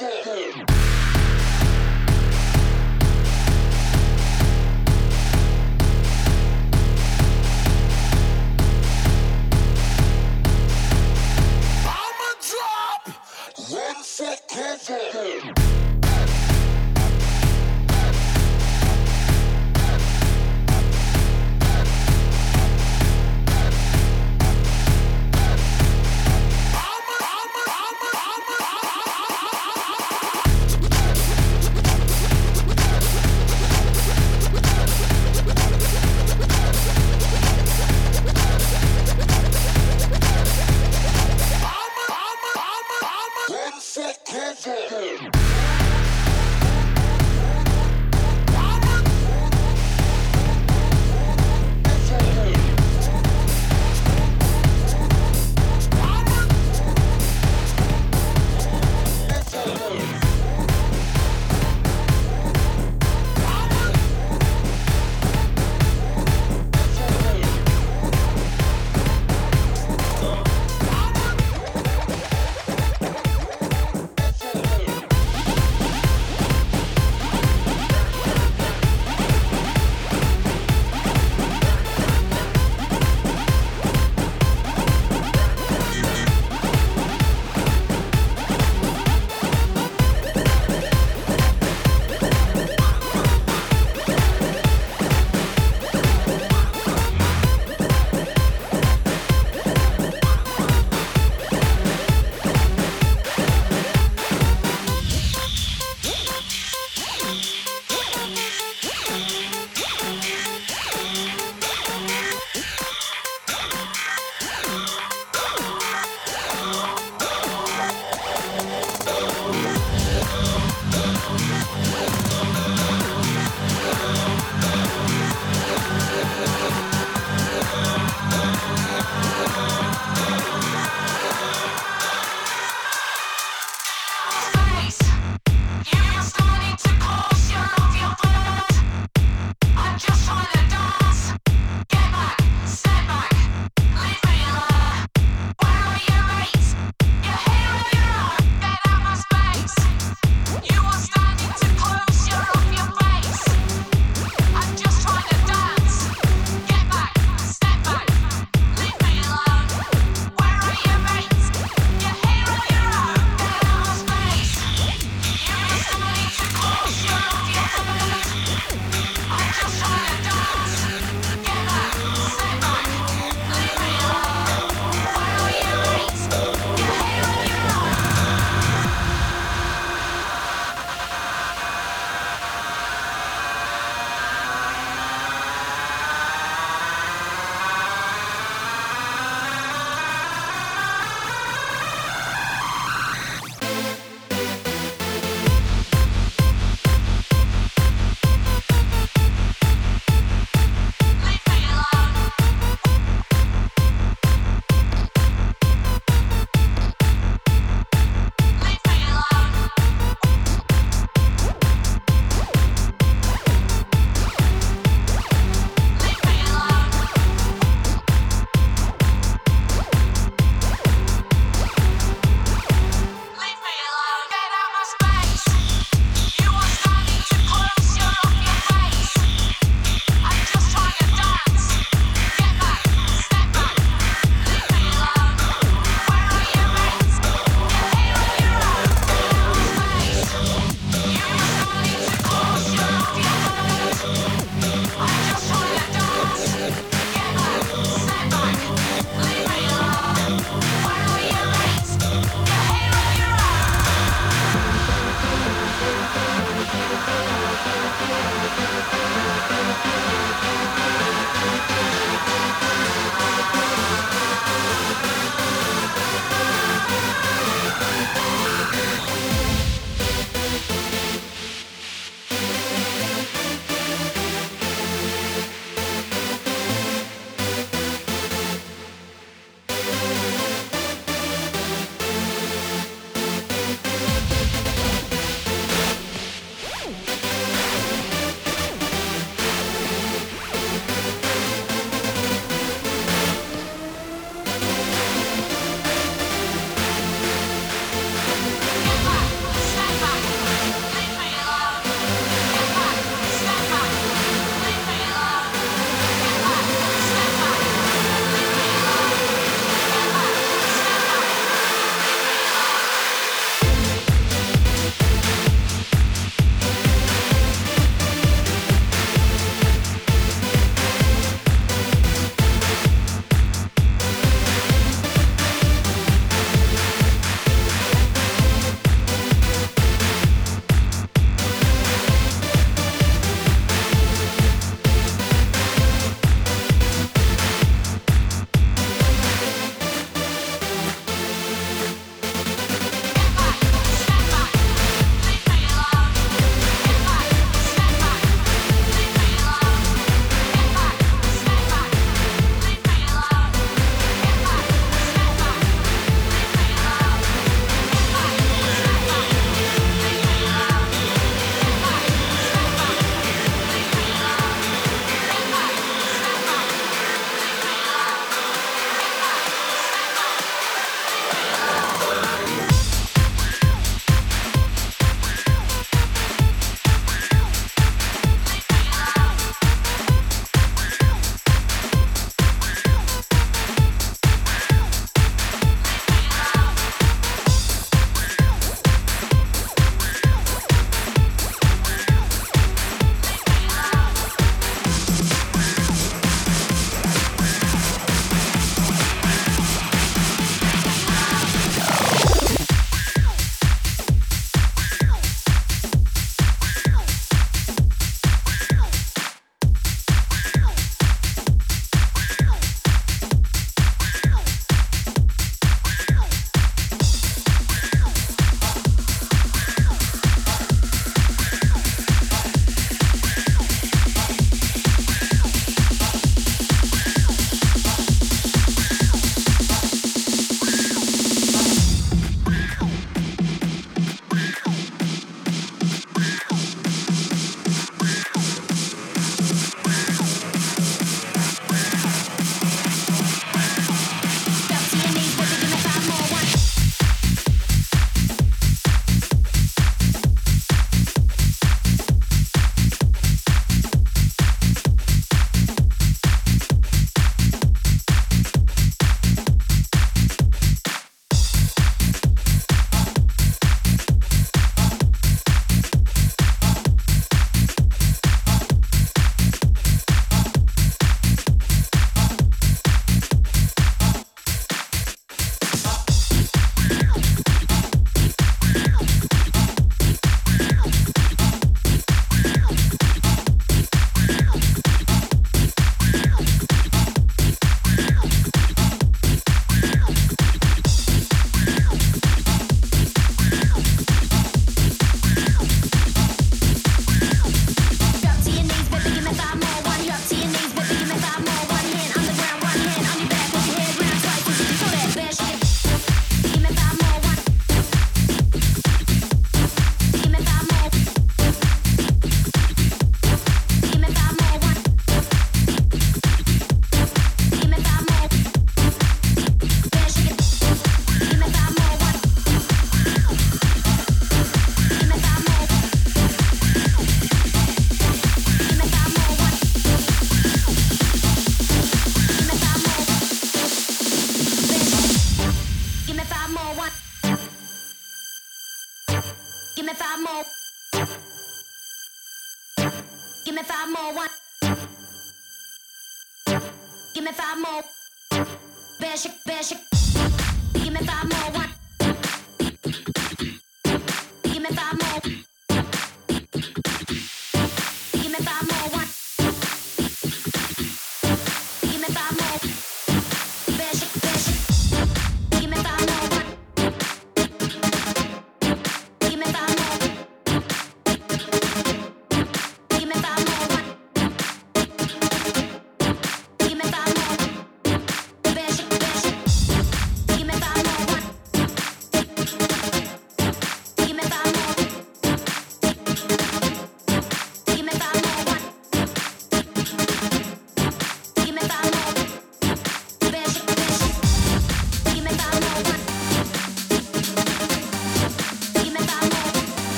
Good.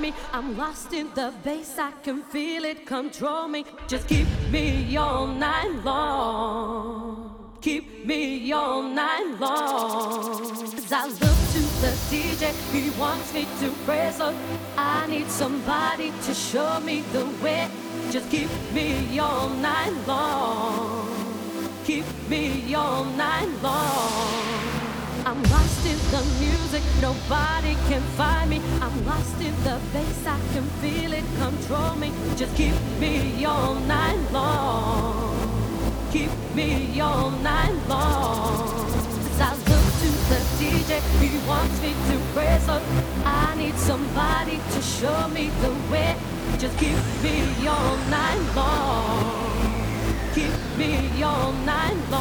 Me. I'm lost in the bass, I can feel it control me. Just keep me all night long. Keep me all night long. As I look to the DJ, he wants me to press up. I need somebody to show me the way. Just keep me all night long. Keep me all night long. I'm lost in the music, nobody can find me. I'm lost in the bass, I can feel it control me. Just keep me all night long. Keep me all night long. I look to the DJ, he wants me to press up. I need somebody to show me the way. Just keep me all night long. Keep me all night long.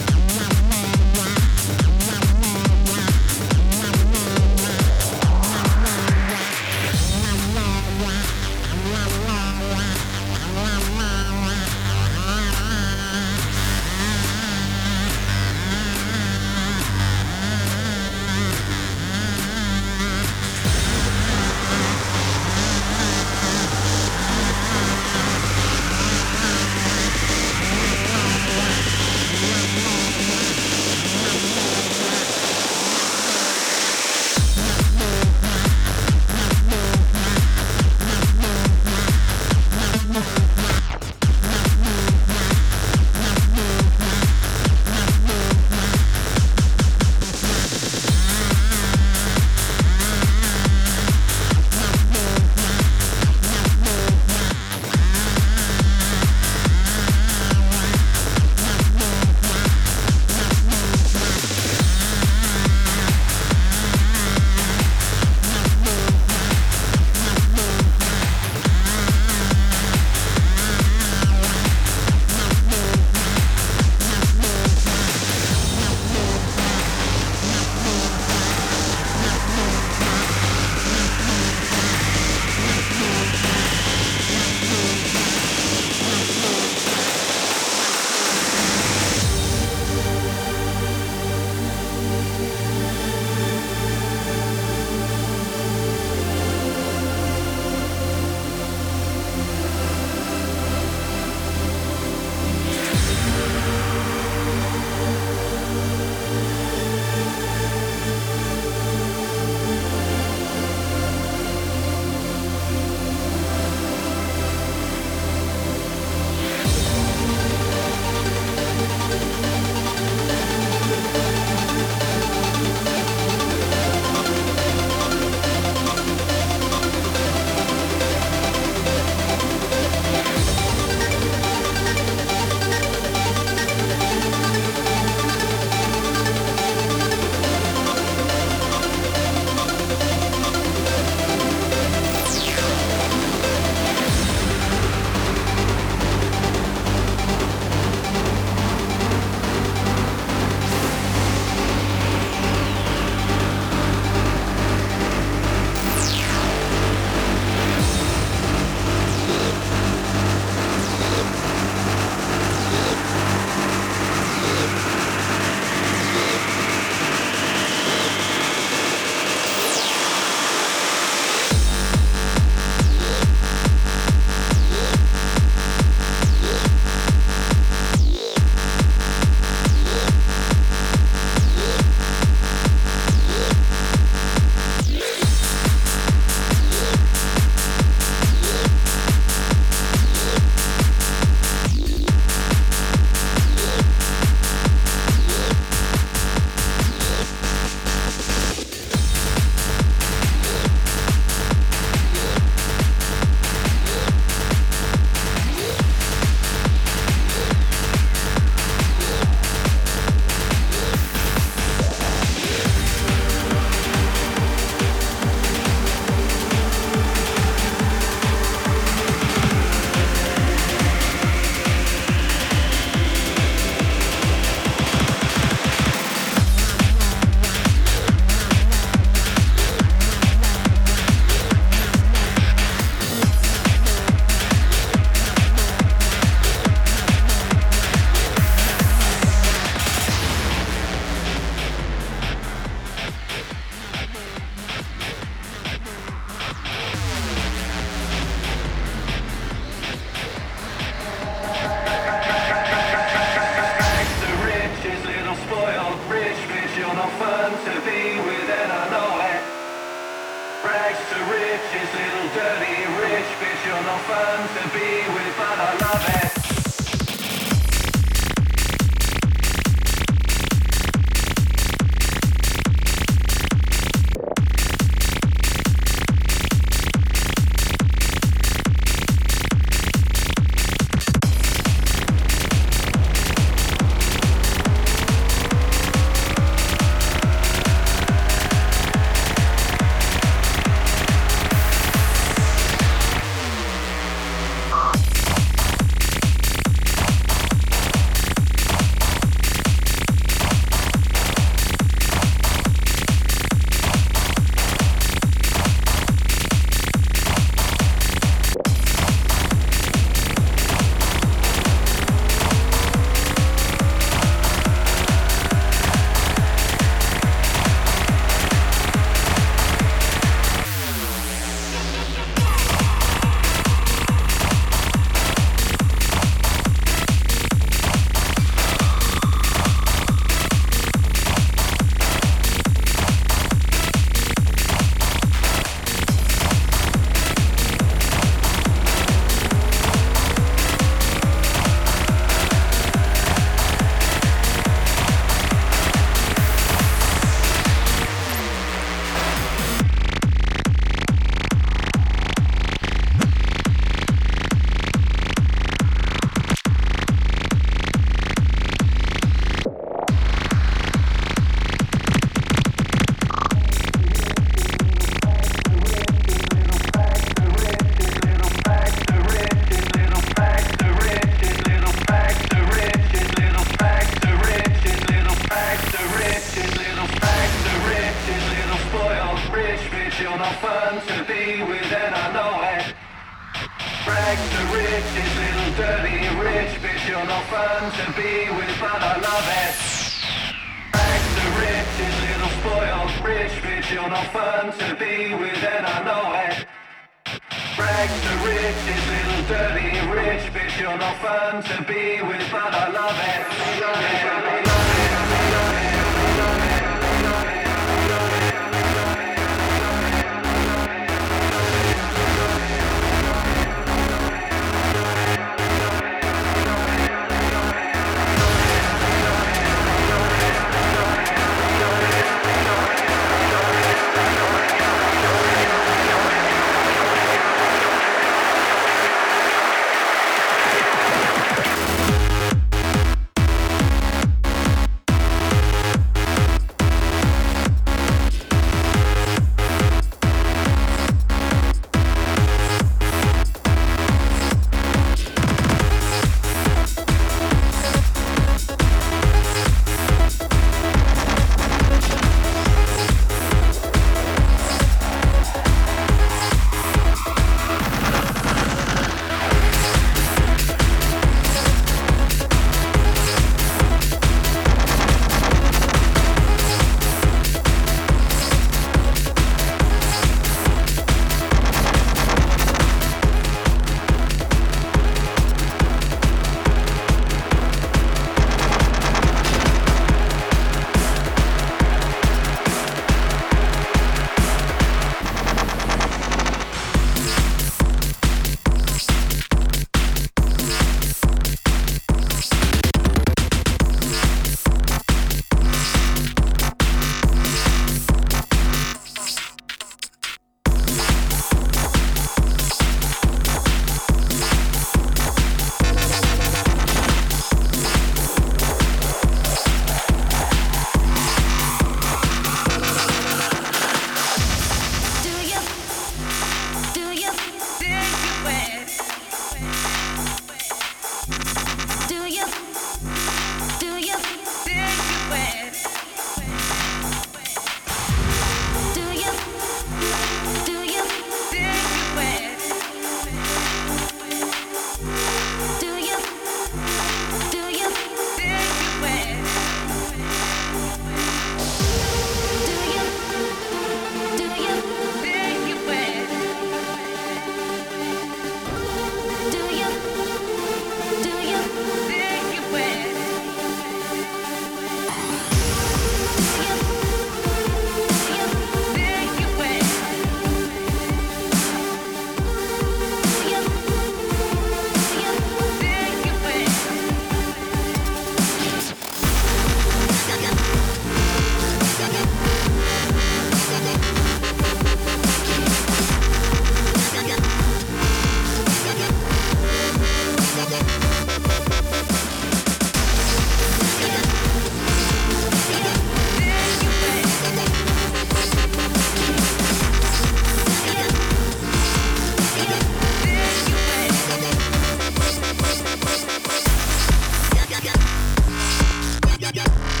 got.